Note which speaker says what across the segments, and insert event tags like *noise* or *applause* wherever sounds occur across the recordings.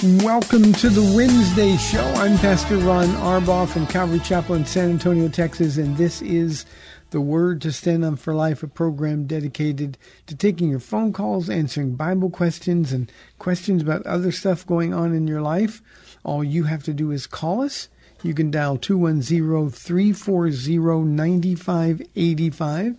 Speaker 1: Welcome to the Wednesday show. I'm Pastor Ron Arbaugh from Calvary Chapel in San Antonio, Texas, and this is the Word to Stand on for Life, a program dedicated to taking your phone calls, answering Bible questions, and questions about other stuff going on in your life. All you have to do is call us. You can dial 210 340 9585.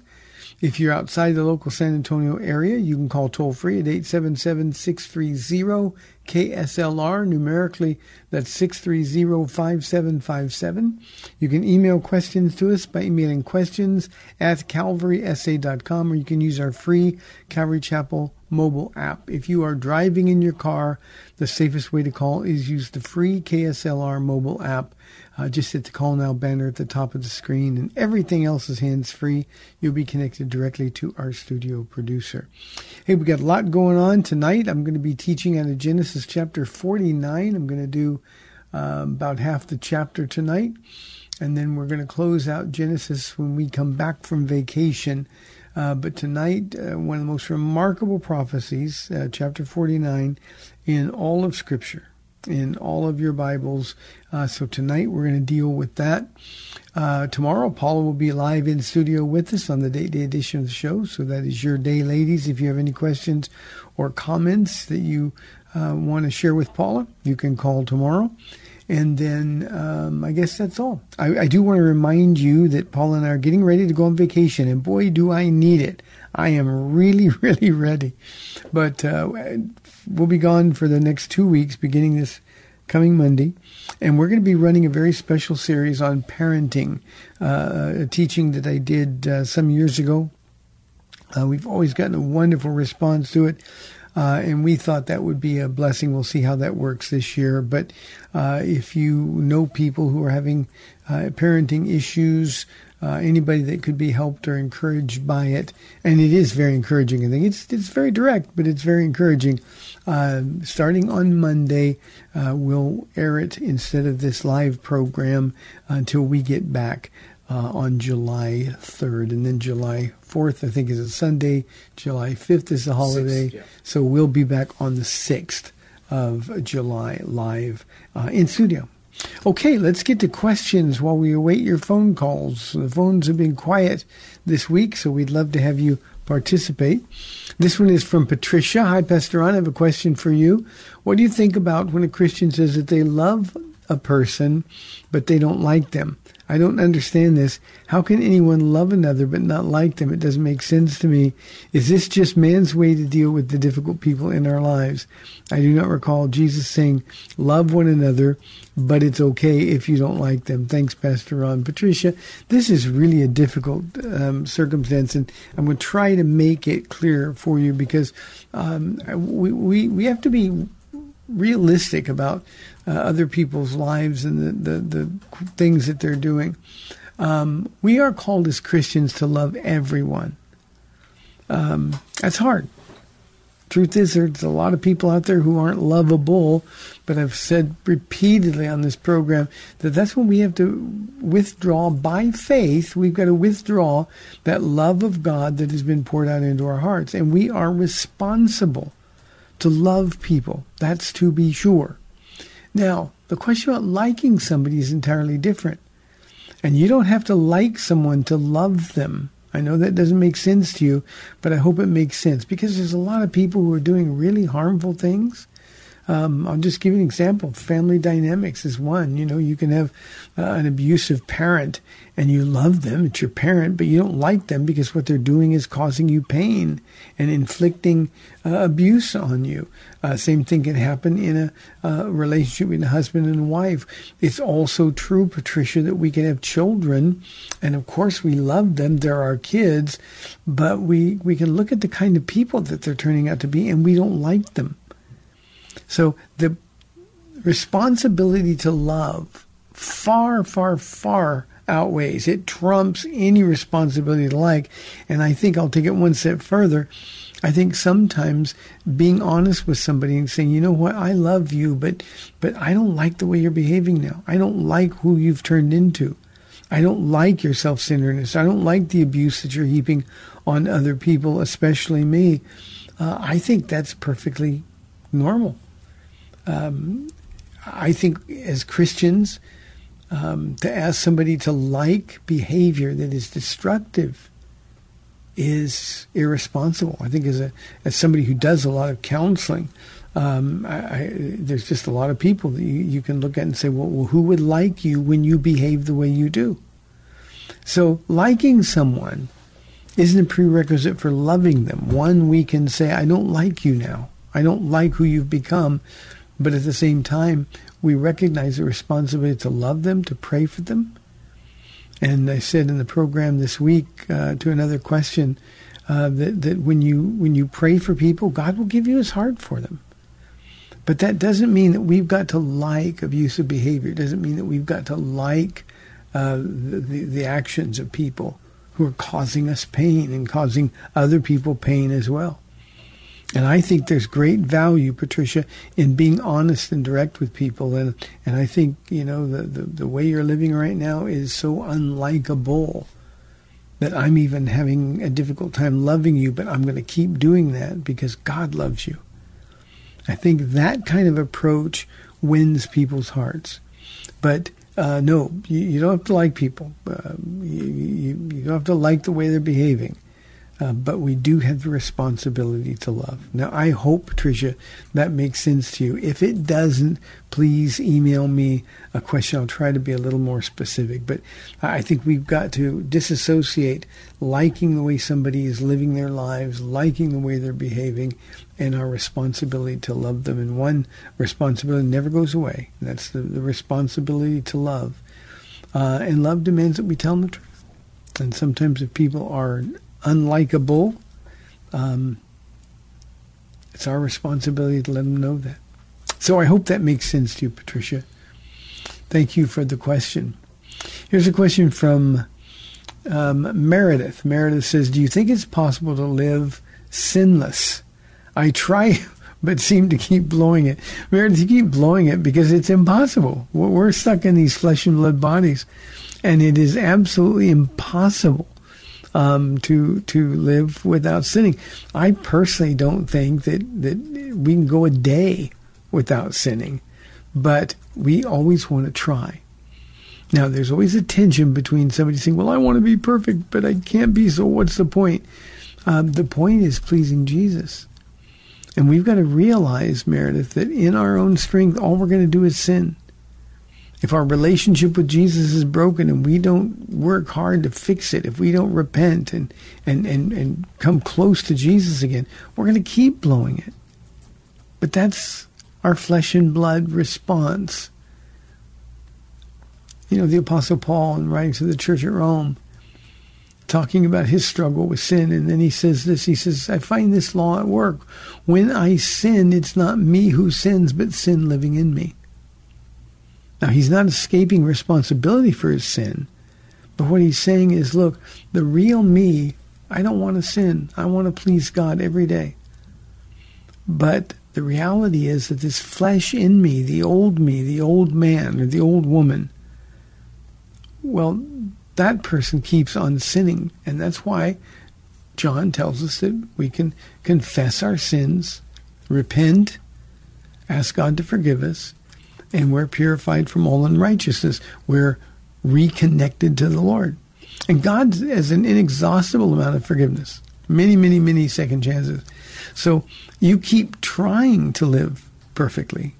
Speaker 1: If you're outside the local San Antonio area, you can call toll free at 877 630 KSLR. Numerically, that's 630 5757. You can email questions to us by emailing questions at calvarysa.com, or you can use our free Calvary Chapel mobile app. If you are driving in your car, the safest way to call is use the free KSLR mobile app. Uh, just hit the call now banner at the top of the screen, and everything else is hands free. You'll be connected directly to our studio producer. Hey, we got a lot going on tonight. I'm going to be teaching out of Genesis chapter 49. I'm going to do um, about half the chapter tonight, and then we're going to close out Genesis when we come back from vacation. Uh, but tonight, uh, one of the most remarkable prophecies, uh, chapter 49, in all of Scripture, in all of your Bibles. Uh, so tonight we're going to deal with that. Uh, tomorrow, Paula will be live in studio with us on the date day edition of the show. So that is your day, ladies. If you have any questions or comments that you uh, want to share with Paula, you can call tomorrow. And then um, I guess that's all. I, I, do want to remind you that Paul and I are getting ready to go on vacation, and boy, do I need it. I am really, *laughs* really ready. But uh, we'll be gone for the next two weeks, beginning this coming Monday. And we're going to be running a very special series on parenting, uh, a teaching that I did uh, some years ago. Uh, we've always gotten a wonderful response to it. Uh, and we thought that would be a blessing. We'll see how that works this year. But uh, if you know people who are having uh, parenting issues, uh, anybody that could be helped or encouraged by it, and it is very encouraging. I think it's it's very direct, but it's very encouraging. Uh, starting on Monday, uh, we'll air it instead of this live program until we get back. Uh, on July 3rd. And then July 4th, I think, is a Sunday. July 5th is a holiday.
Speaker 2: 6th, yeah.
Speaker 1: So we'll be back on the 6th of July live uh, in studio. Okay, let's get to questions while we await your phone calls. The phones have been quiet this week, so we'd love to have you participate. This one is from Patricia. Hi, Pastor Ron. I have a question for you. What do you think about when a Christian says that they love a person, but they don't like them? I don't understand this. How can anyone love another but not like them? It doesn't make sense to me. Is this just man's way to deal with the difficult people in our lives? I do not recall Jesus saying, love one another, but it's okay if you don't like them. Thanks, Pastor Ron. Patricia, this is really a difficult um, circumstance, and I'm going to try to make it clear for you because um, we, we, we have to be realistic about uh, other people's lives and the, the, the things that they're doing. Um, we are called as Christians to love everyone. Um, that's hard. Truth is, there's a lot of people out there who aren't lovable, but I've said repeatedly on this program that that's when we have to withdraw by faith. We've got to withdraw that love of God that has been poured out into our hearts. And we are responsible to love people. That's to be sure. Now, the question about liking somebody is entirely different. And you don't have to like someone to love them. I know that doesn't make sense to you, but I hope it makes sense because there's a lot of people who are doing really harmful things um, I'll just give you an example. Family dynamics is one. You know, you can have uh, an abusive parent and you love them, it's your parent, but you don't like them because what they're doing is causing you pain and inflicting uh, abuse on you. Uh, same thing can happen in a uh, relationship between a husband and wife. It's also true, Patricia, that we can have children, and of course we love them. They're our kids, but we, we can look at the kind of people that they're turning out to be and we don't like them. So the responsibility to love far, far, far outweighs. It trumps any responsibility to like. And I think I'll take it one step further. I think sometimes being honest with somebody and saying, you know what, I love you, but but I don't like the way you're behaving now. I don't like who you've turned into. I don't like your self centeredness. I don't like the abuse that you're heaping on other people, especially me. Uh, I think that's perfectly normal um, I think as Christians, um, to ask somebody to like behavior that is destructive is irresponsible. I think as a as somebody who does a lot of counseling, um, I, I, there's just a lot of people that you, you can look at and say, well, well, who would like you when you behave the way you do? So liking someone isn't a prerequisite for loving them. One, we can say, I don't like you now. I don't like who you've become. But at the same time, we recognize the responsibility to love them, to pray for them. And I said in the program this week uh, to another question uh, that, that when you when you pray for people, God will give you His heart for them. But that doesn't mean that we've got to like abusive behavior. It doesn't mean that we've got to like uh, the, the, the actions of people who are causing us pain and causing other people pain as well. And I think there's great value, Patricia, in being honest and direct with people. And and I think, you know, the, the, the way you're living right now is so unlikable that I'm even having a difficult time loving you, but I'm going to keep doing that because God loves you. I think that kind of approach wins people's hearts. But uh, no, you, you, don't have to like people. Uh, you, you, you don't have to like the way they're behaving. Uh, but we do have the responsibility to love. Now, I hope, Patricia, that makes sense to you. If it doesn't, please email me a question. I'll try to be a little more specific. But I think we've got to disassociate liking the way somebody is living their lives, liking the way they're behaving, and our responsibility to love them. And one responsibility never goes away, that's the, the responsibility to love. Uh, and love demands that we tell them the truth. And sometimes if people are unlikable, um, it's our responsibility to let them know that. So I hope that makes sense to you, Patricia. Thank you for the question. Here's a question from um, Meredith. Meredith says, Do you think it's possible to live sinless? I try, *laughs* but seem to keep blowing it. Meredith, you keep blowing it because it's impossible. We're stuck in these flesh and blood bodies, and it is absolutely impossible um, to to live without sinning. I personally don't think that that we can go a day without sinning, but we always want to try. Now, there's always a tension between somebody saying, "Well, I want to be perfect, but I can't be. So what's the point?" Um, the point is pleasing Jesus. And we've got to realize, Meredith, that in our own strength, all we're going to do is sin. If our relationship with Jesus is broken and we don't work hard to fix it, if we don't repent and, and, and, and come close to Jesus again, we're going to keep blowing it. But that's our flesh and blood response. You know, the Apostle Paul, in writing to the church at Rome, talking about his struggle with sin, and then he says this he says, I find this law at work. When I sin, it's not me who sins, but sin living in me. Now, he's not escaping responsibility for his sin, but what he's saying is, look, the real me, I don't want to sin. I want to please God every day. But the reality is that this flesh in me, the old me, the old man or the old woman, well, that person keeps on sinning. And that's why John tells us that we can confess our sins, repent, ask God to forgive us, and we're purified from all unrighteousness. We're reconnected to the Lord. And God has an inexhaustible amount of forgiveness. Many, many, many second chances. So you keep trying to live perfectly.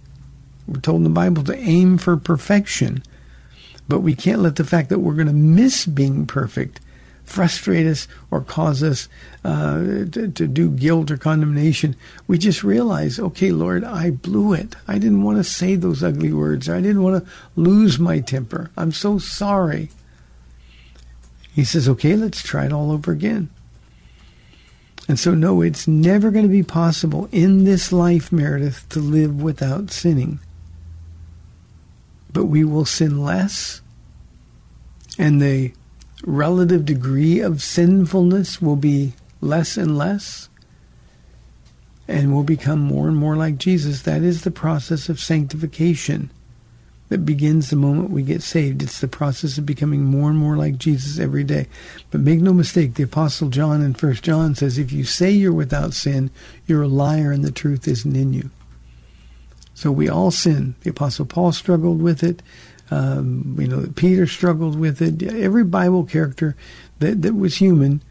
Speaker 1: We're told in the Bible to aim for perfection. But we can't let the fact that we're going to miss being perfect frustrate us or cause us uh, to, to, do guilt or condemnation. We just realize, okay, Lord, I blew it. I didn't want to say those ugly words. I didn't want to lose my temper. I'm so sorry. He says, okay, let's try it all over again. And so, no, it's never going to be possible in this life, Meredith, to live without sinning. But we will sin less, and the relative degree of sinfulness will be less and less and will become more and more like Jesus. That is the process of sanctification that begins the moment we get saved. It's the process of becoming more and more like Jesus every day. But make no mistake, the Apostle John in 1 John says, if you say you're without sin, you're a liar and the truth isn't in you. So we all sin. The Apostle Paul struggled with it. Um, you know, Peter struggled with it. Every Bible character that, that was human,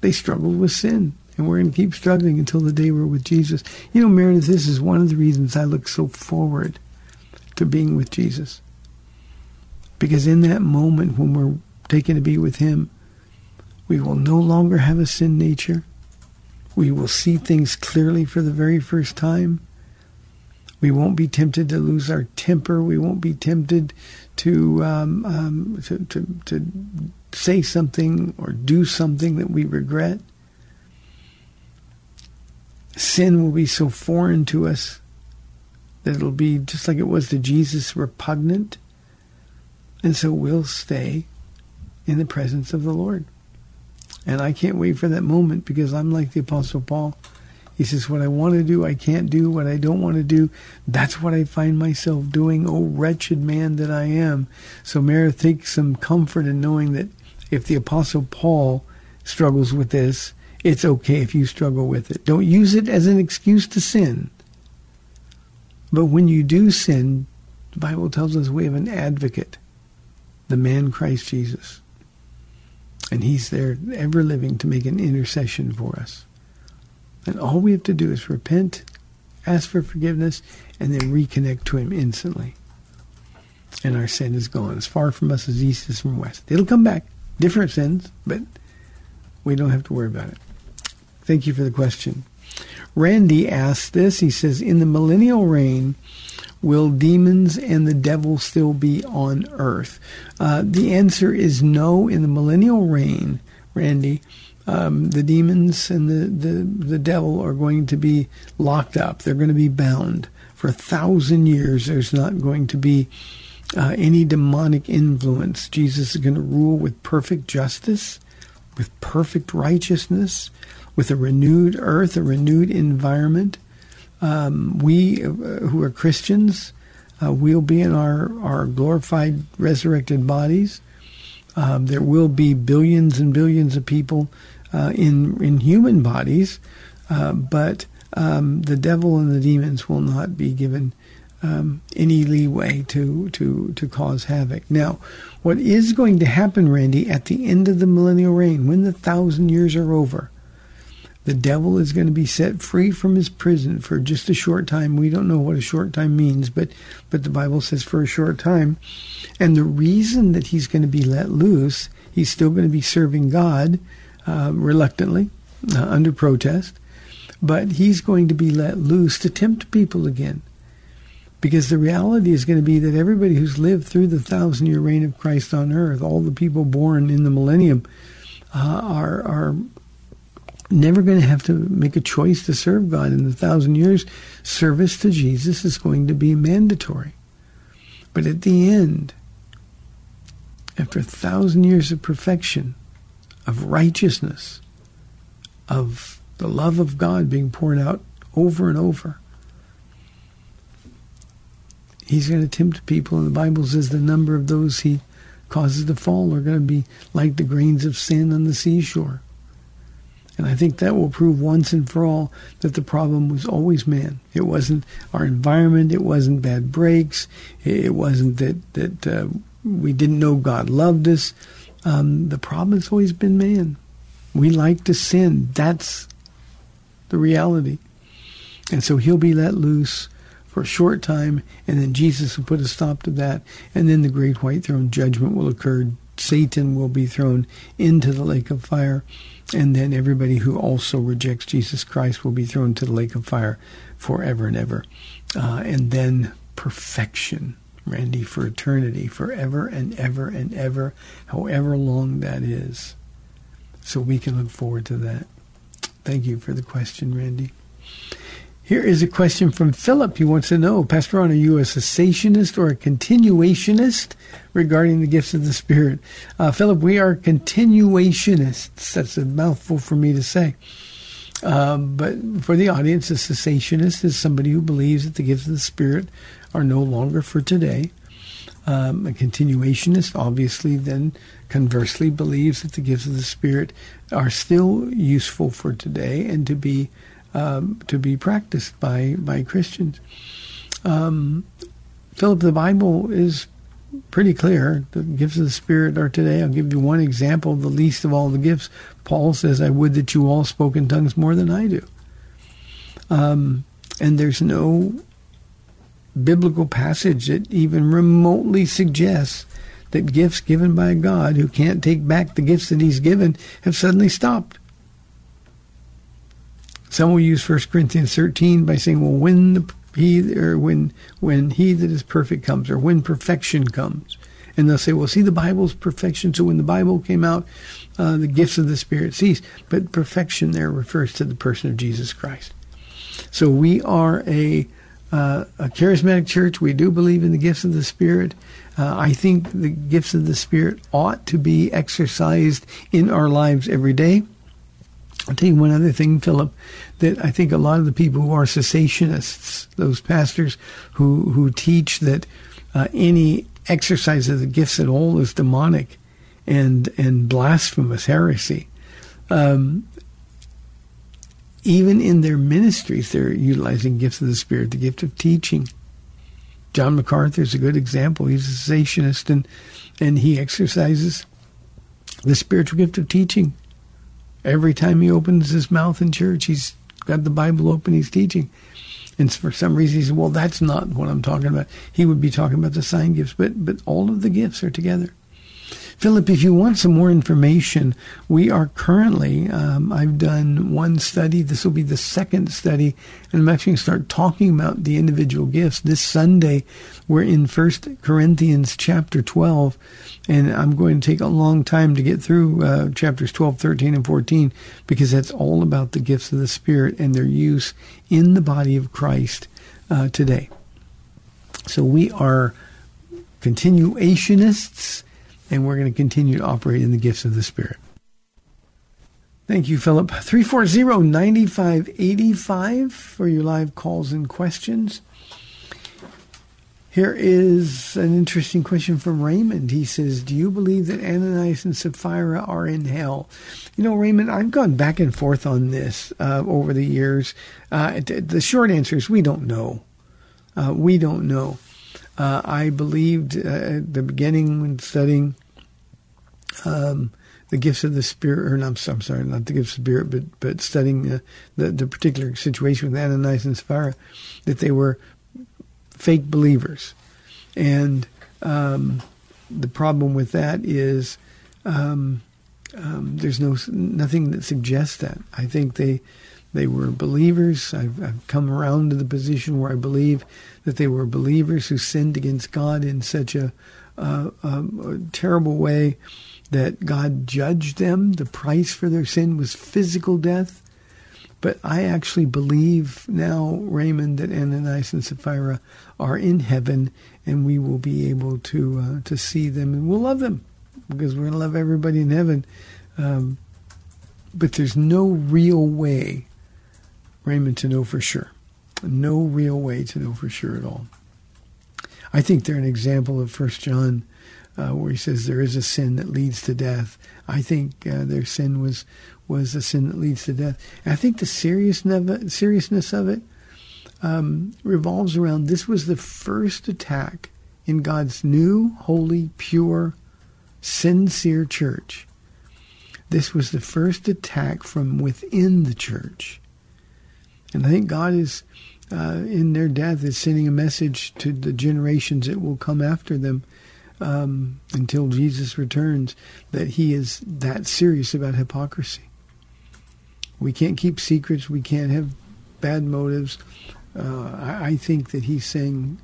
Speaker 1: they struggled with sin. And we're going to keep struggling until the day we're with Jesus. You know, Meredith, this is one of the reasons I look so forward to being with Jesus. Because in that moment when we're taken to be with Him, we will no longer have a sin nature. We will see things clearly for the very first time. We won't be tempted to lose our temper. We won't be tempted to, um, um, to, to, to say something or do something that we regret. Sin will be so foreign to us that it'll be just like it was to Jesus, repugnant. And so we'll stay in the presence of the Lord. And I can't wait for that moment because I'm like the Apostle Paul. He says, What I want to do, I can't do. What I don't want to do, that's what I find myself doing. Oh, wretched man that I am. So, Mary, take some comfort in knowing that if the Apostle Paul struggles with this, it's okay if you struggle with it. Don't use it as an excuse to sin. But when you do sin, the Bible tells us we have an advocate, the man Christ Jesus. And he's there ever living to make an intercession for us. And all we have to do is repent, ask for forgiveness, and then reconnect to him instantly. And our sin is gone. As far from us as east is from west. It'll come back. Different sins, but we don't have to worry about it. Thank you for the question. Randy asked this. He says, In the millennial reign, will demons and the devil still be on earth? Uh, the answer is no. In the millennial reign, Randy, um, the demons and the, the, the devil are going to be locked up. They're going to be bound. For a thousand years, there's not going to be uh, any demonic influence. Jesus is going to rule with perfect justice, with perfect righteousness, with a renewed earth, a renewed environment. Um, we uh, who are Christians, uh, we'll be in our, our glorified, resurrected bodies. Um, there will be billions and billions of people uh, in in human bodies, uh, but um, the devil and the demons will not be given um, any leeway to to to cause havoc. Now, what is going to happen, Randy, at the end of the millennial reign, when the thousand years are over? The devil is going to be set free from his prison for just a short time. We don't know what a short time means, but but the Bible says for a short time. And the reason that he's going to be let loose, he's still going to be serving God uh, reluctantly, uh, under protest, but he's going to be let loose to tempt people again. Because the reality is going to be that everybody who's lived through the thousand year reign of Christ on earth, all the people born in the millennium, uh, are are never going to have to make a choice to serve God in the thousand years. Service to Jesus is going to be mandatory. But at the end, after a thousand years of perfection, of righteousness, of the love of God being poured out over and over. He's going to tempt people, and the Bible says the number of those he causes to fall are going to be like the grains of sand on the seashore. And I think that will prove once and for all that the problem was always man. It wasn't our environment. It wasn't bad breaks. It wasn't that that uh, we didn't know God loved us. Um, the problem has always been man. We like to sin. That's the reality. And so he'll be let loose for a short time, and then Jesus will put a stop to that, and then the great white throne judgment will occur. Satan will be thrown into the lake of fire, and then everybody who also rejects Jesus Christ will be thrown to the lake of fire forever and ever. Uh, and then perfection, Randy, for eternity, forever and ever and ever, however long that is. So we can look forward to that. Thank you for the question, Randy. Here is a question from Philip. He wants to know, Pastor Ron, are you a cessationist or a continuationist regarding the gifts of the Spirit? Uh, Philip, we are continuationists. That's a mouthful for me to say. Um, but for the audience, a cessationist is somebody who believes that the gifts of the Spirit are no longer for today. Um, a continuationist, obviously, then conversely believes that the gifts of the Spirit are still useful for today and to be um, to be practiced by by Christians. Um, Philip, the Bible is pretty clear. The gifts of the Spirit are today. I'll give you one example. The least of all the gifts. Paul says, "I would that you all spoke in tongues more than I do." Um, and there's no biblical passage that even remotely suggests that gifts given by God, who can't take back the gifts that He's given, have suddenly stopped. Some will use 1 Corinthians 13 by saying, well, when the, he or when when he that is perfect comes, or when perfection comes, and they'll say, well, see, the Bible's perfection. So when the Bible came out, uh, the gifts of the Spirit ceased. But perfection there refers to the person of Jesus Christ. So we are a uh, a charismatic church. We do believe in the gifts of the Spirit. Uh, I think the gifts of the Spirit ought to be exercised in our lives every day. I'll tell you one other thing, Philip, that I think a lot of the people who are cessationists, those pastors who, who teach that uh, any exercise of the gifts at all is demonic and, and blasphemous heresy, um, even in their ministries, they're utilizing gifts of the Spirit, the gift of teaching. John MacArthur is a good example. He's a cessationist and, and he exercises the spiritual gift of teaching. Every time he opens his mouth in church, he's got the Bible open, he's teaching. And for some reason, he says, well, that's not what I'm talking about. He would be talking about the sign gifts, but, but all of the gifts are together. Philip, if you want some more information, we are currently, um, I've done one study. This will be the second study, and I'm actually going to start talking about the individual gifts. This Sunday, we're in First Corinthians chapter 12, and I'm going to take a long time to get through uh, chapters 12, 13, and 14 because that's all about the gifts of the Spirit and their use in the body of Christ uh, today. So we are continuationists and we're going to continue to operate in the gifts of the Spirit. Thank you, Philip. 340 9585 for your live calls and questions. Here is an interesting question from Raymond. He says, Do you believe that Ananias and Sapphira are in hell? You know, Raymond, I've gone back and forth on this uh, over the years. Uh, the short answer is we don't know. Uh, we don't know. Uh, I believed uh, at the beginning when studying um, the gifts of the spirit, or I'm, I'm, sorry, not the gifts of the spirit, but but studying uh, the the particular situation with Ananias and Sapphira, that they were fake believers, and um, the problem with that is um, um, there's no nothing that suggests that. I think they they were believers. I've, I've come around to the position where I believe that they were believers who sinned against God in such a, uh, a terrible way that God judged them. The price for their sin was physical death. But I actually believe now, Raymond, that Ananias and Sapphira are in heaven, and we will be able to uh, to see them, and we'll love them because we're going to love everybody in heaven. Um, but there's no real way, Raymond, to know for sure. No real way to know for sure at all. I think they're an example of First John, uh, where he says there is a sin that leads to death. I think uh, their sin was was a sin that leads to death. And I think the seriousness of it, seriousness of it um, revolves around this was the first attack in God's new, holy, pure, sincere church. This was the first attack from within the church. And I think God is, uh, in their death, is sending a message to the generations that will come after them um, until Jesus returns that he is that serious about hypocrisy. We can't keep secrets. We can't have bad motives. Uh, I, I think that he's saying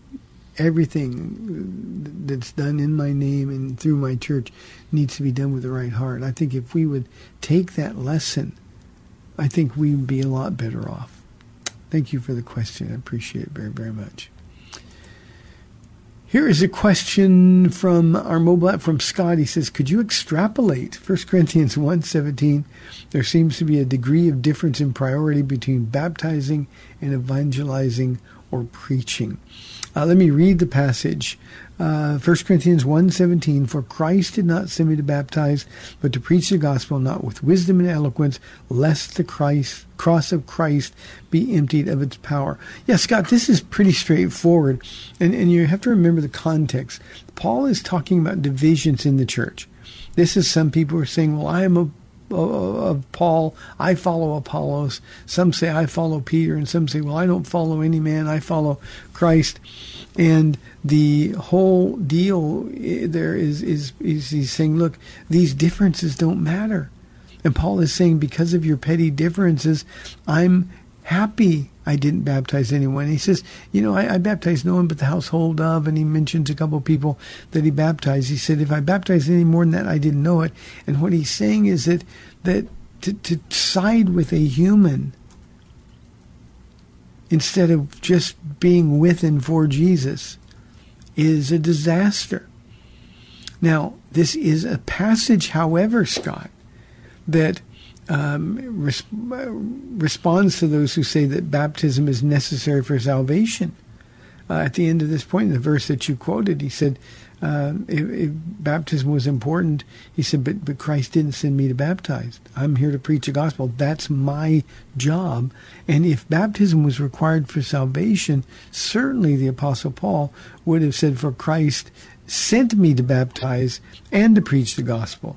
Speaker 1: everything that's done in my name and through my church needs to be done with the right heart. I think if we would take that lesson, I think we'd be a lot better off. Thank you for the question. I appreciate it very, very much. Here is a question from our mobile app from Scott. He says, Could you extrapolate 1 Corinthians 1.17? There seems to be a degree of difference in priority between baptizing and evangelizing or preaching. Uh, let me read the passage. Uh, 1 Corinthians 1.17, For Christ did not send me to baptize, but to preach the gospel, not with wisdom and eloquence, lest the Christ, cross of Christ be emptied of its power. Yeah, Scott, this is pretty straightforward. And, and you have to remember the context. Paul is talking about divisions in the church. This is some people are saying, well, I am a of Paul. I follow Apollos. Some say I follow Peter, and some say, well, I don't follow any man. I follow Christ. And the whole deal eh, there is, is, is he's saying, look, these differences don't matter. And Paul is saying, because of your petty differences, I'm happy I didn't baptize anyone. He says, you know, I, I, baptized no one but the household of, and he mentions a couple of people that he baptized. He said, if I baptized any more than that, I didn't know it. And what he's saying is that that to, to side with a human instead of just being with and for Jesus is a disaster. Now, this is a passage, however, Scott, that um, res- responds to those who say that baptism is necessary for salvation. Uh, at the end of this point, in the verse that you quoted, he said, uh, if, if, baptism was important, he said, but, but Christ didn't send me to baptize. I'm here to preach the gospel. That's my job. And if baptism was required for salvation, certainly the Apostle Paul would have said, for Christ sent me to baptize and to preach the gospel.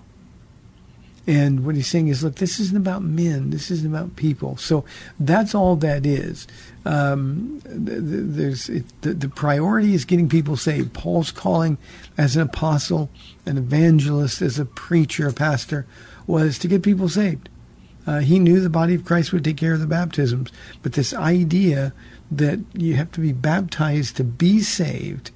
Speaker 1: And what he's saying is, look, this isn't about men. This isn't about people. So that's all that is. Um, there's it, the, the priority is getting people saved. Paul's calling as an apostle, an evangelist, as a preacher, a pastor, was to get people saved. Uh, he knew the body of Christ would take care of the baptisms, but this idea that you have to be baptized to be saved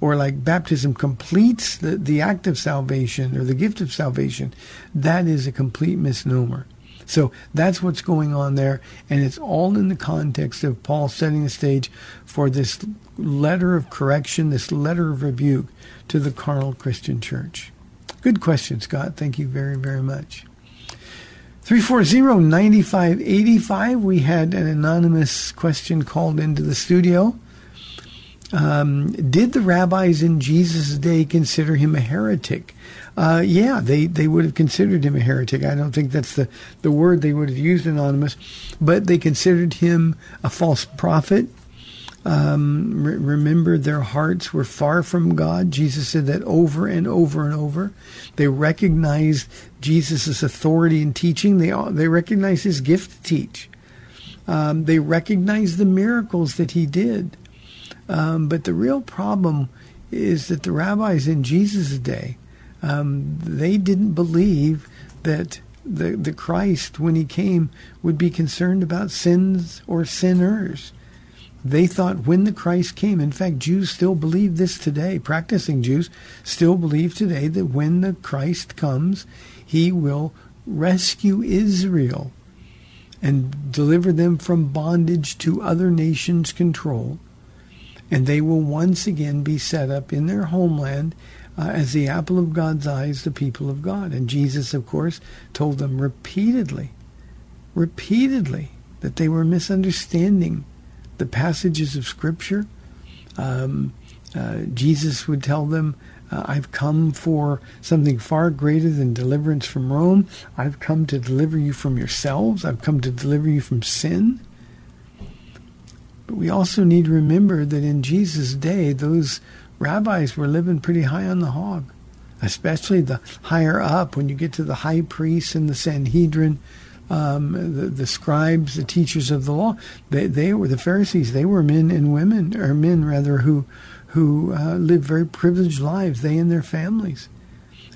Speaker 1: or like baptism completes the, the act of salvation or the gift of salvation, that is a complete misnomer. So that's what's going on there, and it's all in the context of Paul setting the stage for this letter of correction, this letter of rebuke to the carnal Christian church. Good question, Scott. Thank you very, very much. 340-9585, we had an anonymous question called into the studio. Um, did the rabbis in Jesus' day consider him a heretic? Uh, yeah, they, they would have considered him a heretic. I don't think that's the, the word they would have used, anonymous, but they considered him a false prophet. Um, re- remember, their hearts were far from God. Jesus said that over and over and over. They recognized Jesus' authority in teaching. They they recognized his gift to teach. Um, they recognized the miracles that he did. Um, but the real problem is that the rabbis in Jesus' day, um, they didn't believe that the, the Christ, when he came, would be concerned about sins or sinners. They thought when the Christ came, in fact, Jews still believe this today, practicing Jews still believe today that when the Christ comes, he will rescue Israel and deliver them from bondage to other nations' control and they will once again be set up in their homeland uh, as the apple of God's eyes, the people of God. And Jesus, of course, told them repeatedly repeatedly that they were misunderstanding the passages of Scripture. Um, uh, Jesus would tell them, uh, I've come for something far greater than deliverance from Rome. I've come to deliver you from yourselves. I've come to deliver you from sin. But we also need to remember that in Jesus' day, those rabbis were living pretty high on the hog, especially the higher up when you get to the high priests and the Sanhedrin. Um, the, the scribes, the teachers of the law, they, they were the Pharisees. They were men and women, or men rather, who who uh, lived very privileged lives, they and their families.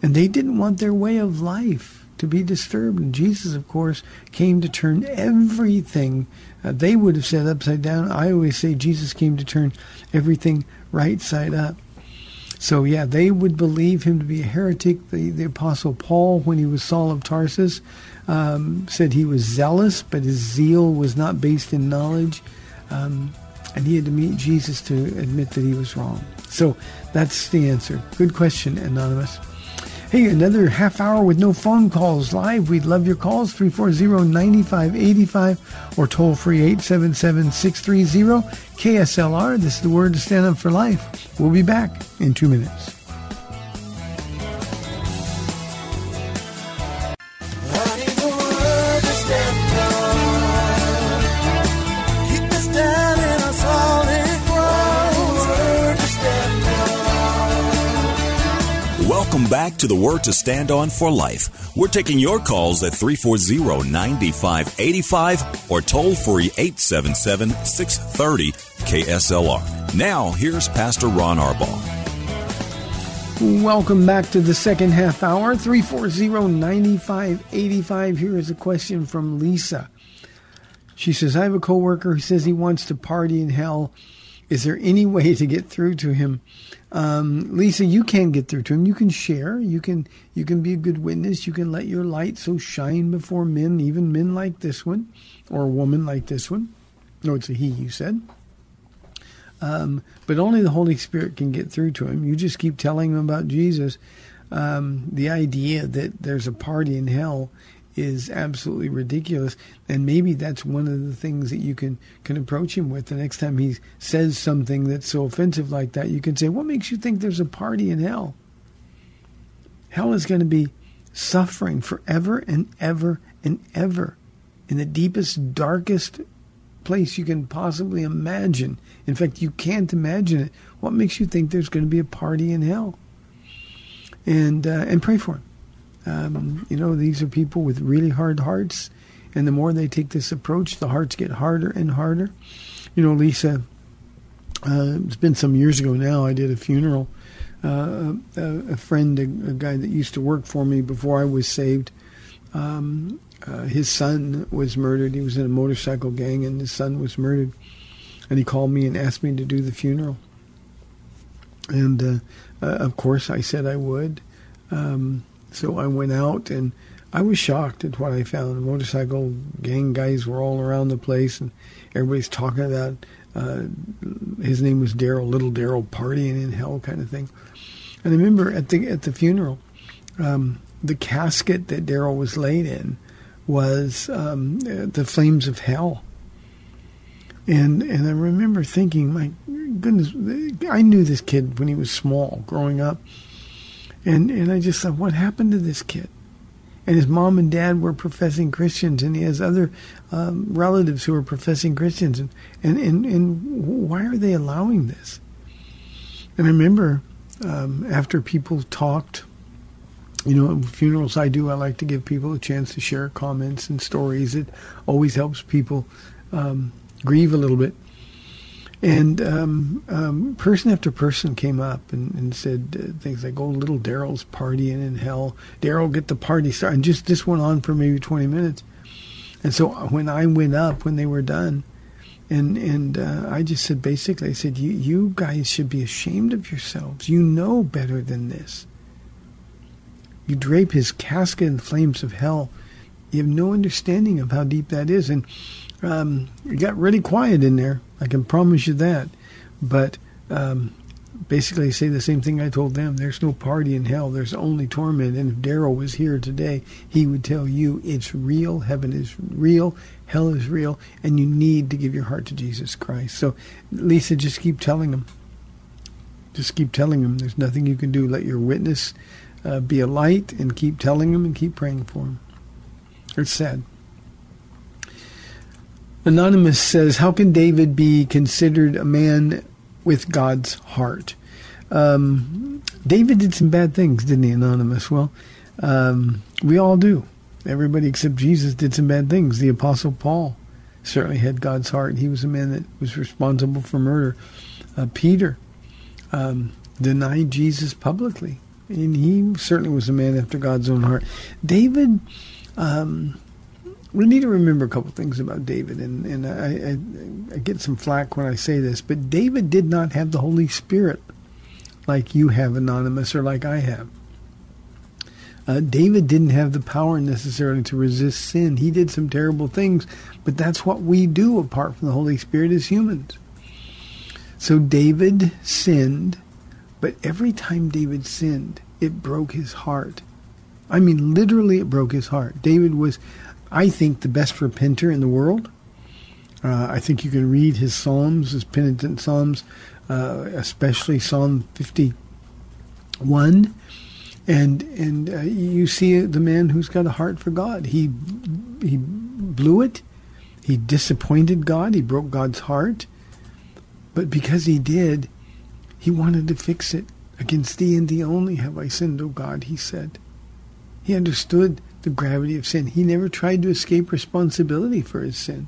Speaker 1: And they didn't want their way of life to be disturbed. And Jesus, of course, came to turn everything uh, they would have said upside down. I always say Jesus came to turn everything right side up. So, yeah, they would believe him to be a heretic. The, the Apostle Paul, when he was Saul of Tarsus, um, said he was zealous, but his zeal was not based in knowledge. Um, and he had to meet Jesus to admit that he was wrong. So that's the answer. Good question, Anonymous. Hey, another half hour with no phone calls live. We'd love your calls, 340-9585 or toll free 877-630 KSLR. This is the word to stand up for life. We'll be back in two minutes.
Speaker 3: To the Word to Stand On for Life. We're taking your calls at 340 9585 or toll free 877 630 KSLR. Now, here's Pastor Ron Arbaugh.
Speaker 1: Welcome back to the second half hour. 340 9585. Here is a question from Lisa. She says, I have a coworker who says he wants to party in hell. Is there any way to get through to him? Um, Lisa, you can get through to him. You can share. You can you can be a good witness. You can let your light so shine before men, even men like this one, or a woman like this one. No, it's a he. You said. Um, but only the Holy Spirit can get through to him. You just keep telling him about Jesus. Um, the idea that there's a party in hell is absolutely ridiculous. And maybe that's one of the things that you can, can approach him with. The next time he says something that's so offensive like that, you can say, What makes you think there's a party in hell? Hell is going to be suffering forever and ever and ever in the deepest, darkest place you can possibly imagine. In fact, you can't imagine it. What makes you think there's going to be a party in hell? And uh, and pray for him. Um, you know, these are people with really hard hearts, and the more they take this approach, the hearts get harder and harder. You know, Lisa, uh, it's been some years ago now. I did a funeral. Uh, a, a, friend, a, a, guy that used to work for me before I was saved, um, uh, his son was murdered. He was in a motorcycle gang, and his son was murdered. And he called me and asked me to do the funeral. And uh, uh, of course, I said I would. Um, so I went out and I was shocked at what I found. Motorcycle gang guys were all around the place, and everybody's talking about uh, his name was Daryl, Little Daryl, partying in hell, kind of thing. And I remember at the at the funeral, um, the casket that Daryl was laid in was um, the flames of hell. And and I remember thinking, my goodness, I knew this kid when he was small, growing up and and I just thought, what happened to this kid? And his mom and dad were professing Christians, and he has other um, relatives who are professing Christians. And, and, and, and why are they allowing this? And I remember um, after people talked, you know, funerals I do, I like to give people a chance to share comments and stories. It always helps people um, grieve a little bit. And um, um, person after person came up and, and said uh, things like, "Oh, little Daryl's partying in hell. Daryl, get the party started." And just this went on for maybe twenty minutes. And so when I went up, when they were done, and and uh, I just said basically, I said, "You you guys should be ashamed of yourselves. You know better than this. You drape his casket in the flames of hell. You have no understanding of how deep that is." And um, it got really quiet in there. I can promise you that. But um, basically say the same thing I told them. There's no party in hell. There's only torment. And if Daryl was here today, he would tell you it's real. Heaven is real. Hell is real. And you need to give your heart to Jesus Christ. So, Lisa, just keep telling them. Just keep telling them. There's nothing you can do. Let your witness uh, be a light and keep telling them and keep praying for them. It's sad. Anonymous says, How can David be considered a man with God's heart? Um, David did some bad things, didn't he, Anonymous? Well, um, we all do. Everybody except Jesus did some bad things. The Apostle Paul certainly had God's heart. He was a man that was responsible for murder. Uh, Peter um, denied Jesus publicly, and he certainly was a man after God's own heart. David um, we need to remember a couple things about David, and, and I, I, I, get some flack when I say this, but David did not have the Holy Spirit like you have, Anonymous, or like I have. Uh, David didn't have the power necessarily to resist sin. He did some terrible things, but that's what we do apart from the Holy Spirit as humans. So David sinned, but every time David sinned, it broke his heart. I mean, literally, it broke his heart. David was I think, the best repenter in the world. Uh, I think you can read his psalms, his penitent psalms, uh, especially Psalm 51, and and uh, you see the man who's got a heart for God. He he blew it. He disappointed God. He broke God's heart. But because he did, he wanted to fix it. Against thee and thee only have I sinned, O God, he said. He understood the gravity of sin. He never tried to escape responsibility for his sin.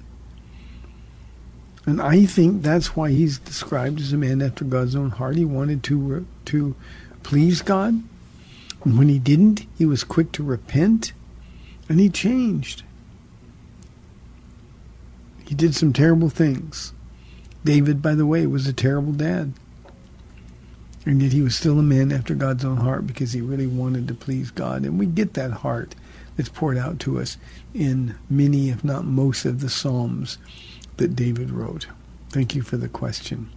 Speaker 1: And I think that's why he's described as a man after God's own heart. He wanted to to please God. And when he didn't, he was quick to repent and he changed. He did some terrible things. David, by the way, was a terrible dad. And yet he was still a man after God's own heart because he really wanted to please God. And we get that heart that's poured out to us in many, if not most, of the Psalms that David wrote. Thank you for the question.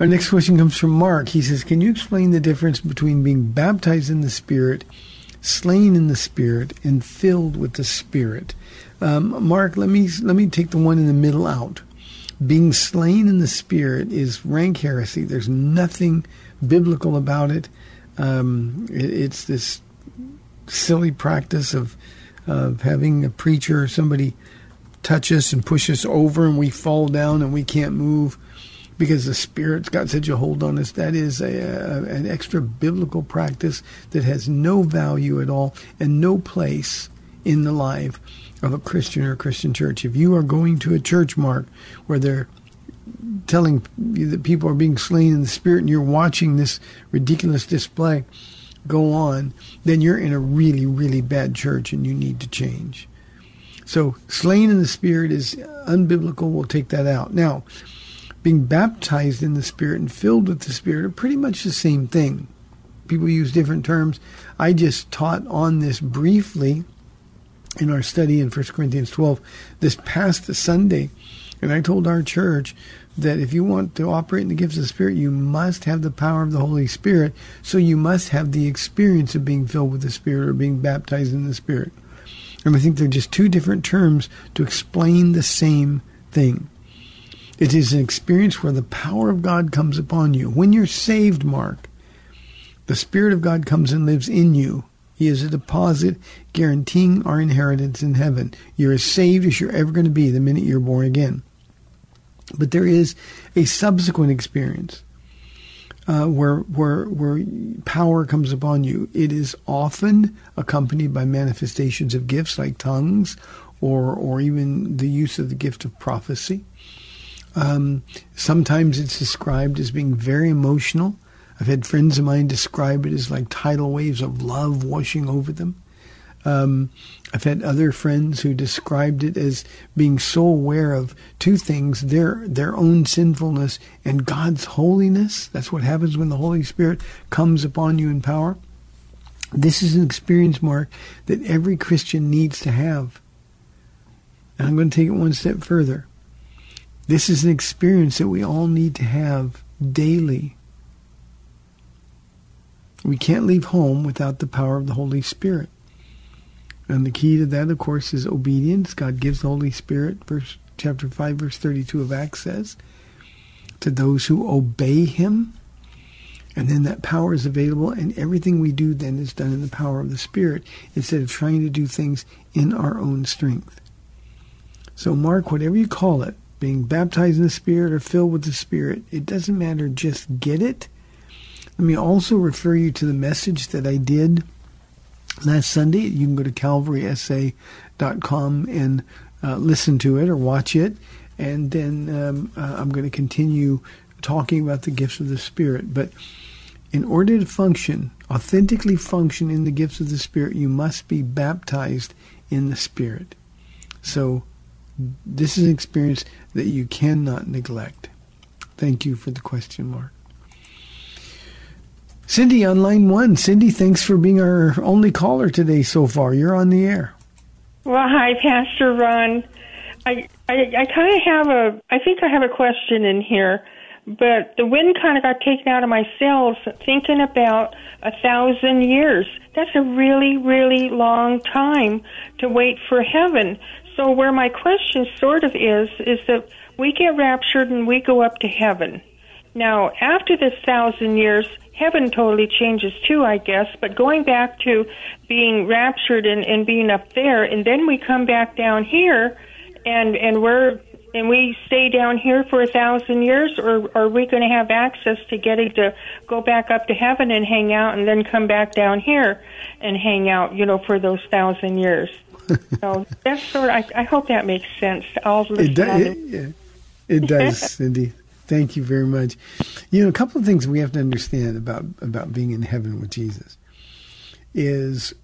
Speaker 1: Our next question comes from Mark. He says, Can you explain the difference between being baptized in the Spirit, slain in the Spirit, and filled with the Spirit? Um, Mark, let me let me take the one in the middle out. Being slain in the Spirit is rank heresy. There's nothing biblical about it. Um, it it's this silly practice of of having a preacher or somebody touch us and push us over and we fall down and we can't move because the spirit's got such a hold on us that is a, a, an extra biblical practice that has no value at all and no place in the life of a Christian or a Christian church. If you are going to a church, Mark, where they're telling you that people are being slain in the spirit and you're watching this ridiculous display, go on, then you're in a really, really bad church and you need to change. So, slain in the Spirit is unbiblical. We'll take that out. Now, being baptized in the Spirit and filled with the Spirit are pretty much the same thing. People use different terms. I just taught on this briefly in our study in 1 Corinthians 12 this past Sunday. And I told our church that if you want to operate in the gifts of the Spirit, you must have the power of the Holy Spirit. So you must have the experience of being filled with the Spirit or being baptized in the Spirit. And I think they're just two different terms to explain the same thing. It is an experience where the power of God comes upon you. When you're saved, Mark, the Spirit of God comes and lives in you. He is a deposit guaranteeing our inheritance in heaven. You're as saved as you're ever going to be the minute you're born again. But there is a subsequent experience uh, where where where power comes upon you. It is often accompanied by manifestations of gifts like tongues, or or even the use of the gift of prophecy. Um, sometimes it's described as being very emotional. I've had friends of mine describe it as like tidal waves of love washing over them. Um, I've had other friends who described it as being so aware of two things: their their own sinfulness and God's holiness. That's what happens when the Holy Spirit comes upon you in power. This is an experience, Mark, that every Christian needs to have. And I'm going to take it one step further. This is an experience that we all need to have daily. We can't leave home without the power of the Holy Spirit. And the key to that, of course, is obedience. God gives the Holy Spirit, verse chapter 5, verse 32 of Acts says, to those who obey him. And then that power is available, and everything we do then is done in the power of the Spirit instead of trying to do things in our own strength. So, Mark, whatever you call it, being baptized in the Spirit or filled with the Spirit, it doesn't matter. Just get it. Let me also refer you to the message that I did last Sunday. You can go to calvarysa.com and uh, listen to it or watch it. And then um, uh, I'm going to continue talking about the gifts of the Spirit. But in order to function, authentically function in the gifts of the Spirit, you must be baptized in the Spirit. So this is an experience that you cannot neglect. Thank you for the question, Mark. Cindy on line one. Cindy, thanks for being our only caller today so far. You're on the air.
Speaker 4: Well, hi, Pastor Ron. I I, I kind of have a. I think I have a question in here, but the wind kind of got taken out of my sails thinking about a thousand years. That's a really, really long time to wait for heaven. So where my question sort of is is that we get raptured and we go up to heaven. Now, after this thousand years, heaven totally changes too, I guess. But going back to being raptured and, and being up there, and then we come back down here, and and we're and we stay down here for a thousand years, or, are we going to have access to getting to go back up to heaven and hang out, and then come back down here and hang out, you know, for those thousand years? *laughs* so that's sort. Of, I, I hope that makes sense to all the
Speaker 1: It, do, it, it does, Cindy. Thank you very much. You know, a couple of things we have to understand about about being in heaven with Jesus is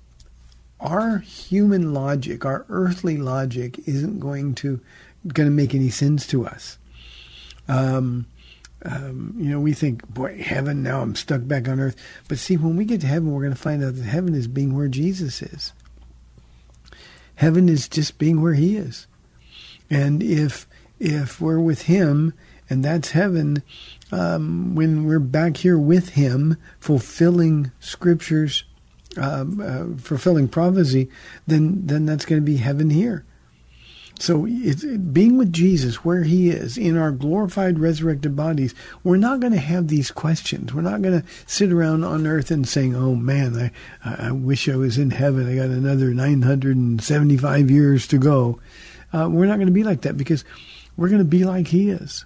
Speaker 1: our human logic, our earthly logic, isn't going to going to make any sense to us. Um, um, you know, we think, boy, heaven. Now I'm stuck back on earth. But see, when we get to heaven, we're going to find out that heaven is being where Jesus is. Heaven is just being where He is, and if if we're with Him and that's heaven um, when we're back here with Him, fulfilling Scriptures, um, uh, fulfilling prophecy. Then, then that's going to be heaven here. So it's being with Jesus where he is in our glorified resurrected bodies. We're not going to have these questions. We're not going to sit around on earth and saying, "Oh man, I I wish I was in heaven. I got another 975 years to go." Uh, we're not going to be like that because we're going to be like he is.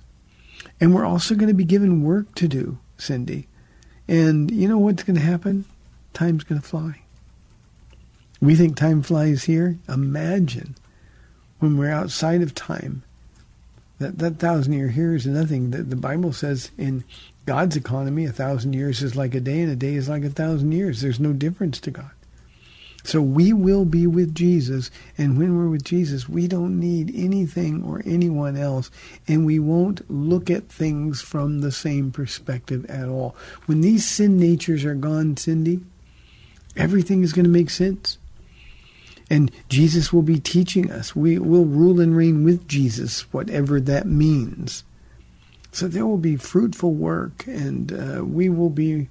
Speaker 1: And we're also going to be given work to do, Cindy. And you know what's going to happen? Time's going to fly. We think time flies here. Imagine when we're outside of time. That that thousand year here is nothing. The, the Bible says in God's economy, a thousand years is like a day, and a day is like a thousand years. There's no difference to God. So we will be with Jesus, and when we're with Jesus, we don't need anything or anyone else, and we won't look at things from the same perspective at all. When these sin natures are gone, Cindy, everything is going to make sense. And Jesus will be teaching us. We will rule and reign with Jesus, whatever that means. So there will be fruitful work, and uh, we will be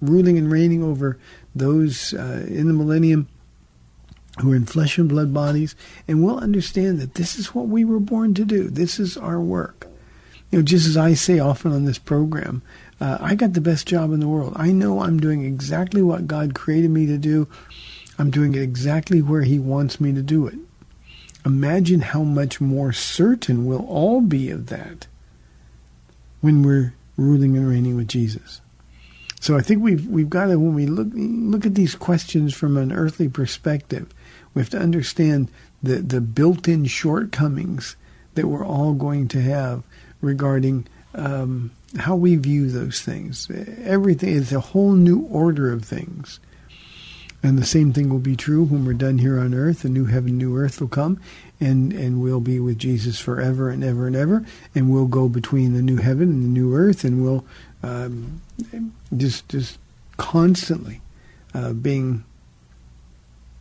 Speaker 1: ruling and reigning over those uh, in the millennium who are in flesh and blood bodies, and we'll understand that this is what we were born to do. This is our work. You know, just as I say often on this program, uh, I got the best job in the world. I know I'm doing exactly what God created me to do. I'm doing it exactly where He wants me to do it. Imagine how much more certain we'll all be of that when we're ruling and reigning with Jesus. So I think we've we've got to when we look look at these questions from an earthly perspective, we have to understand the the built-in shortcomings that we're all going to have regarding um, how we view those things. Everything is a whole new order of things. And the same thing will be true when we're done here on earth. A new heaven, new earth will come, and, and we'll be with Jesus forever and ever and ever. And we'll go between the new heaven and the new earth, and we'll um, just just constantly uh, being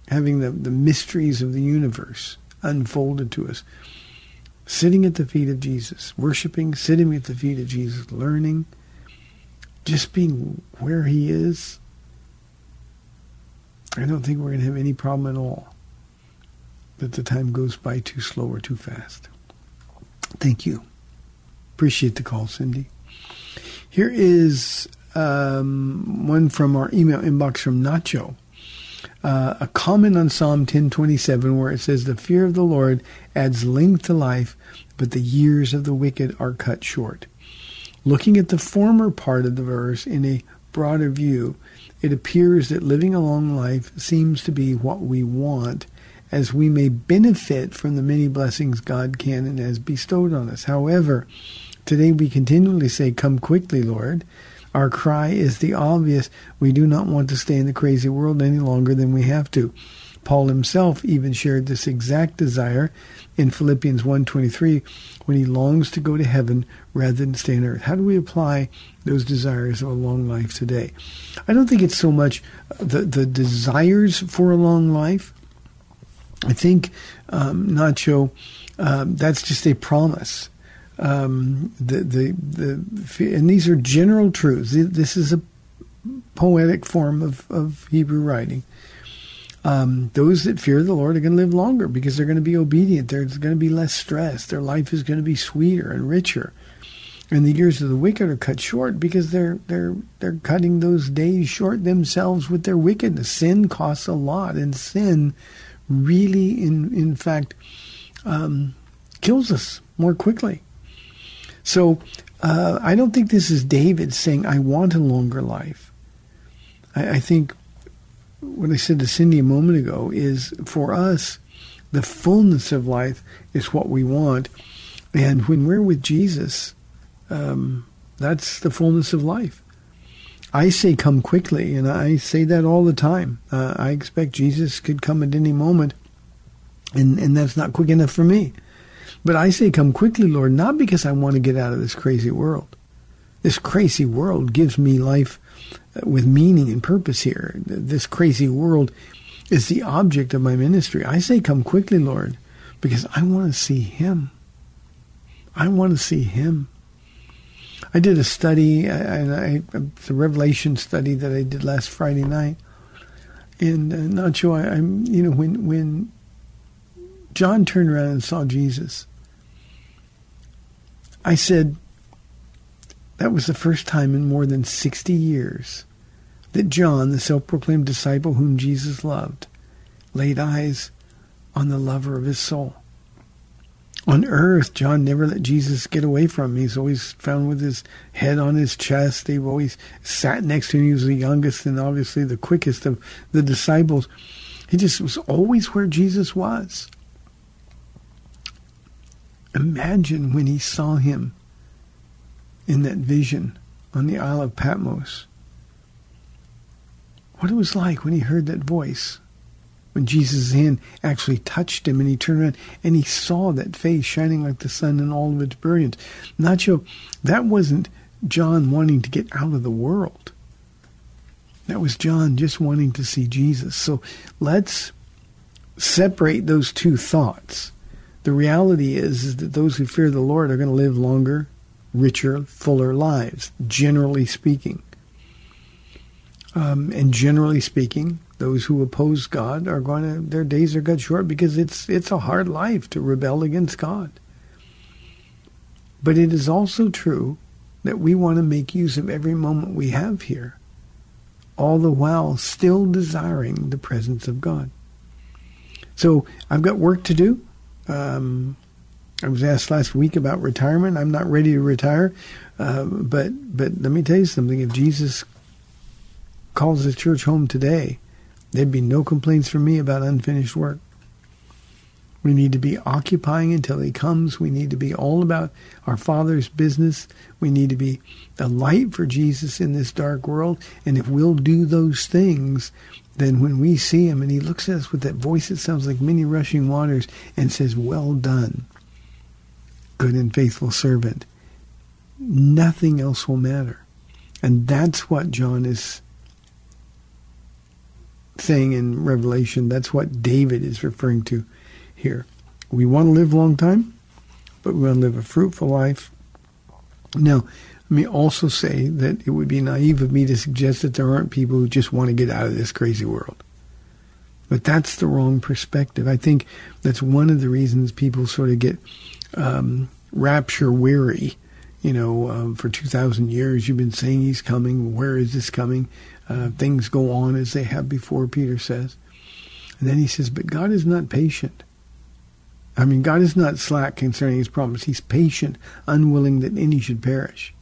Speaker 1: having the, the mysteries of the universe unfolded to us. sitting at the feet of Jesus, worshiping, sitting at the feet of Jesus, learning, just being where he is, I don't think we're going to have any problem at all that the time goes by too slow or too fast. Thank you. Appreciate the call, Cindy. Here is um, one from our email inbox from Nacho. Uh, a comment on Psalm 1027 where it says, The fear of the Lord adds length to life, but the years of the wicked are cut short. Looking at the former part of the verse in a broader view, it appears that living a long life seems to be what we want, as we may benefit from the many blessings God can and has bestowed on us. However, today we continually say, Come quickly, Lord. Our cry is the obvious. We do not want to stay in the crazy world any longer than we have to. Paul himself even shared this exact desire in Philippians 1:23 when he longs to go to heaven rather than stay on earth. How do we apply those desires of a long life today? I don't think it's so much the the desires for a long life. I think um, Nacho, um, that's just a promise. Um, the, the the and these are general truths. This is a poetic form of, of Hebrew writing. Um, those that fear the Lord are going to live longer because they're going to be obedient. There's going to be less stress. Their life is going to be sweeter and richer. And the years of the wicked are cut short because they're they're they're cutting those days short themselves with their wickedness. Sin costs a lot, and sin really, in in fact, um, kills us more quickly. So uh, I don't think this is David saying, "I want a longer life." I, I think what I said to Cindy a moment ago is for us, the fullness of life is what we want, and when we're with Jesus, um, that's the fullness of life. I say come quickly, and I say that all the time. Uh, I expect Jesus could come at any moment, and, and that's not quick enough for me. But I say come quickly, Lord, not because I want to get out of this crazy world. This crazy world gives me life with meaning and purpose here. This crazy world is the object of my ministry. I say come quickly, Lord, because I want to see Him. I want to see Him. I did a study, and I, a Revelation study that I did last Friday night. And uh, Nacho, I, am you know, when when John turned around and saw Jesus, I said, that was the first time in more than 60 years that John, the self proclaimed disciple whom Jesus loved, laid eyes on the lover of his soul on earth, John never let Jesus get away from him. He's always found with his head on his chest. They've always sat next to him. He was the youngest and obviously the quickest of the disciples. He just was always where Jesus was. Imagine when he saw him in that vision on the Isle of Patmos. What it was like when he heard that voice when Jesus' hand actually touched him and he turned around and he saw that face shining like the sun in all of its brilliance. Nacho, that wasn't John wanting to get out of the world. That was John just wanting to see Jesus. So let's separate those two thoughts. The reality is, is that those who fear the Lord are going to live longer, richer, fuller lives, generally speaking. Um, and generally speaking, those who oppose God are going to their days are cut short because it's it's a hard life to rebel against God. But it is also true that we want to make use of every moment we have here, all the while still desiring the presence of God. So I've got work to do. Um, I was asked last week about retirement. I'm not ready to retire, uh, but but let me tell you something. If Jesus calls the church home today, There'd be no complaints from me about unfinished work. We need to be occupying until he comes. We need to be all about our Father's business. We need to be a light for Jesus in this dark world. And if we'll do those things, then when we see him and he looks at us with that voice that sounds like many rushing waters and says, Well done, good and faithful servant, nothing else will matter. And that's what John is saying in Revelation. That's what David is referring to here. We want to live a long time. but we want to live a fruitful life. Now, let me also say that it would be naive of me to suggest that there aren't people who just want to get out of this crazy world. But that's the wrong perspective. I think that's one of the reasons people sort of get um, rapture weary. You know, um, for 2,000 years you've been saying he's coming. Where is this coming? Uh, things go on as they have before, Peter says. And then he says, but God is not patient. I mean, God is not slack concerning his promise. He's patient, unwilling that any should perish.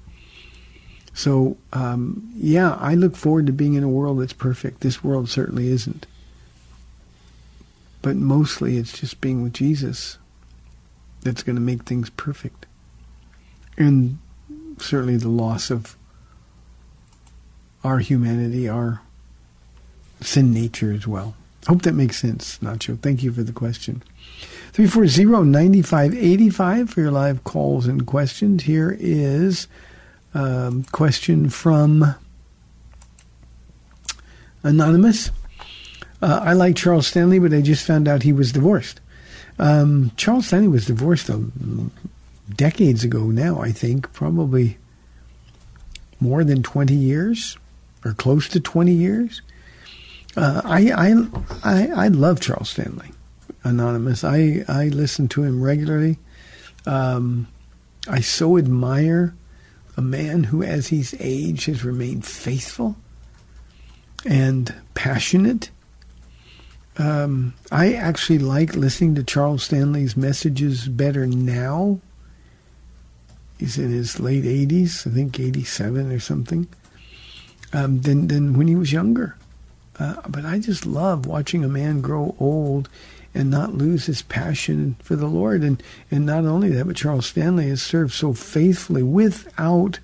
Speaker 1: So, um, yeah, I look forward to being in a world that's perfect. This world certainly isn't. But mostly it's just being with Jesus that's going to make things perfect. And certainly the loss of our humanity, our sin nature as well. Hope that makes sense, Nacho. Thank you for the question. 340-9585 for your live calls and questions. Here is a um, question from Anonymous. Uh, I like Charles Stanley, but I just found out he was divorced. Um, Charles Stanley was divorced though, decades ago now, I think, probably more than 20 years or close to 20 years. Uh, I, I, I, I love Charles Stanley, Anonymous. I, I listen to him regularly. Um, I so admire a man who, as he's aged, has remained faithful and passionate. Um, I actually like listening to Charles Stanley's messages better now. He's in his late 80s, I think 87 or something, um, than, than when he was younger. Uh, but I just love watching a man grow old and not lose his passion for the Lord. And, and not only that, but Charles Stanley has served so faithfully without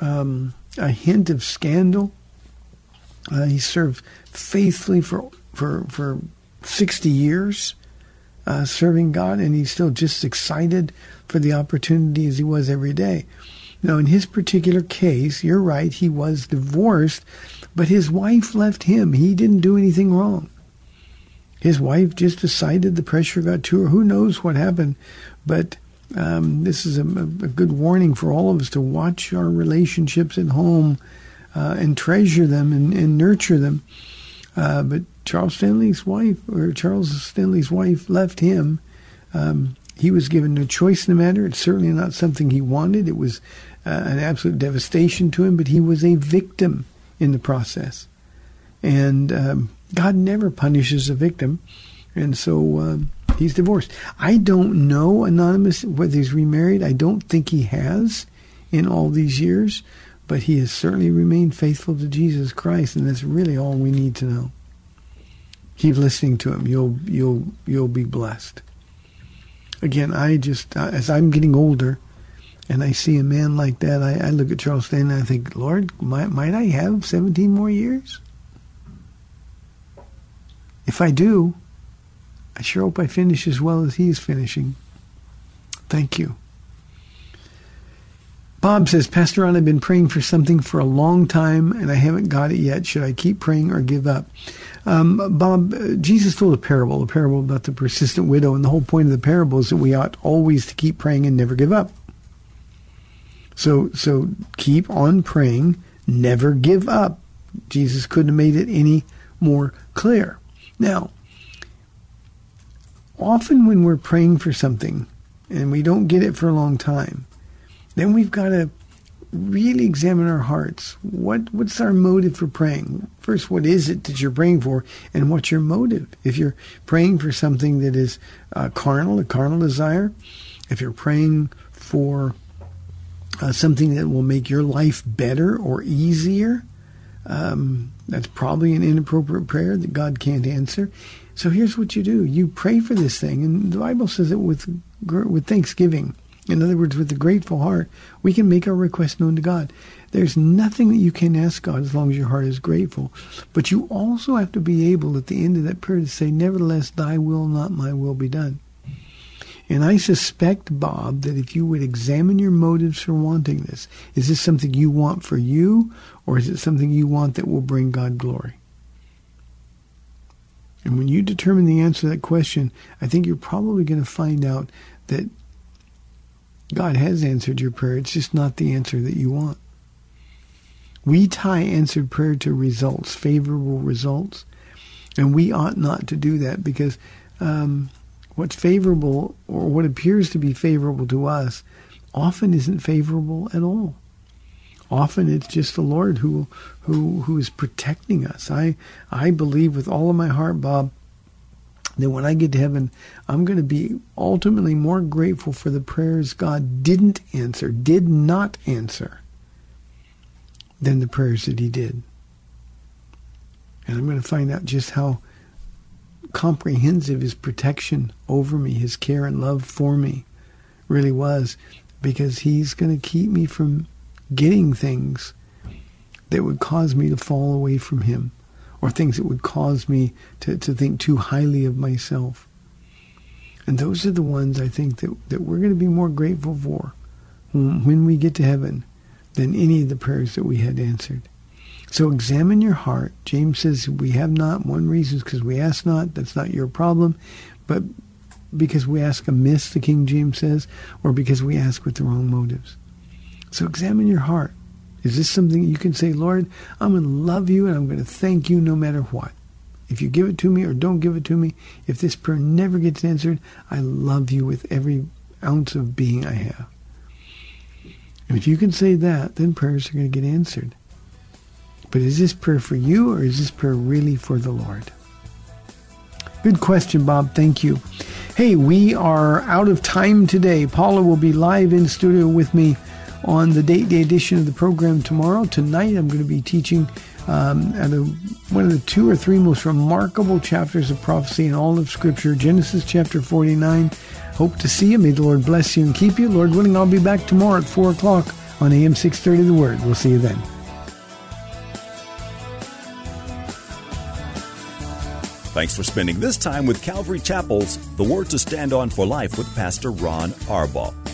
Speaker 1: um, a hint of scandal. Uh, he served faithfully for, for, for 60 years, uh, serving God, and he's still just excited for the opportunity as he was every day. Now, in his particular case, you're right, he was divorced, but his wife left him. He didn't do anything wrong. His wife just decided the pressure got to her. Who knows what happened? But um, this is a, a, good warning for all of us to watch our relationships at home uh, and treasure them and, and nurture them. Uh, but Charles Stanley's wife, or Charles Stanley's wife, left him. Um, he was given no choice in the matter. It's certainly not something he wanted. It was uh, an absolute devastation to him, but he was a victim in the process. And um, God never punishes a victim. And so um, he's divorced. I don't know, Anonymous, whether he's remarried. I don't think he has in all these years, but he has certainly remained faithful to Jesus Christ, and that's really all we need to know. Keep listening to him. You'll you'll you'll be blessed. Again, I just uh, as I'm getting older, and I see a man like that, I, I look at Charles Stanley and I think, Lord, might, might I have 17 more years? If I do, I sure hope I finish as well as he's finishing. Thank you. Bob says, Pastor Ron, I've been praying for something for a long time and I haven't got it yet. Should I keep praying or give up? Um, Bob, Jesus told a parable, a parable about the persistent widow, and the whole point of the parable is that we ought always to keep praying and never give up. So, so keep on praying, never give up. Jesus couldn't have made it any more clear. Now, often when we're praying for something and we don't get it for a long time, then we've got to really examine our hearts. What what's our motive for praying? First, what is it that you're praying for, and what's your motive? If you're praying for something that is uh, carnal, a carnal desire, if you're praying for uh, something that will make your life better or easier, um, that's probably an inappropriate prayer that God can't answer. So here's what you do: you pray for this thing, and the Bible says it with with thanksgiving. In other words, with a grateful heart, we can make our request known to God. There's nothing that you can ask God as long as your heart is grateful. But you also have to be able at the end of that prayer to say, Nevertheless, thy will, not my will, be done. And I suspect, Bob, that if you would examine your motives for wanting this, is this something you want for you, or is it something you want that will bring God glory? And when you determine the answer to that question, I think you're probably going to find out that God has answered your prayer. It's just not the answer that you want. We tie answered prayer to results, favorable results, and we ought not to do that because um, what's favorable or what appears to be favorable to us often isn't favorable at all. Often it's just the Lord who who who is protecting us. I I believe with all of my heart, Bob, that when I get to heaven, I'm going to be ultimately more grateful for the prayers God didn't answer, did not answer, than the prayers that He did. And I'm going to find out just how comprehensive His protection over me, His care and love for me really was, because He's going to keep me from getting things that would cause me to fall away from Him or things that would cause me to, to think too highly of myself. And those are the ones I think that, that we're going to be more grateful for when we get to heaven than any of the prayers that we had answered. So examine your heart. James says we have not. One reason is because we ask not. That's not your problem. But because we ask amiss, the King James says, or because we ask with the wrong motives. So examine your heart. Is this something you can say, Lord, I'm going to love you and I'm going to thank you no matter what? If you give it to me or don't give it to me, if this prayer never gets answered, I love you with every ounce of being I have. And if you can say that, then prayers are going to get answered. But is this prayer for you or is this prayer really for the Lord? Good question, Bob. Thank you. Hey, we are out of time today. Paula will be live in studio with me on the date day edition of the program tomorrow. Tonight, I'm going to be teaching um, one of the two or three most remarkable chapters of prophecy in all of Scripture, Genesis chapter 49. Hope to see you. May the Lord bless you and keep you. Lord willing, I'll be back tomorrow at 4 o'clock on AM 630 The Word. We'll see you then.
Speaker 3: Thanks for spending this time with Calvary Chapel's The Word to Stand On for Life with Pastor Ron Arbaugh.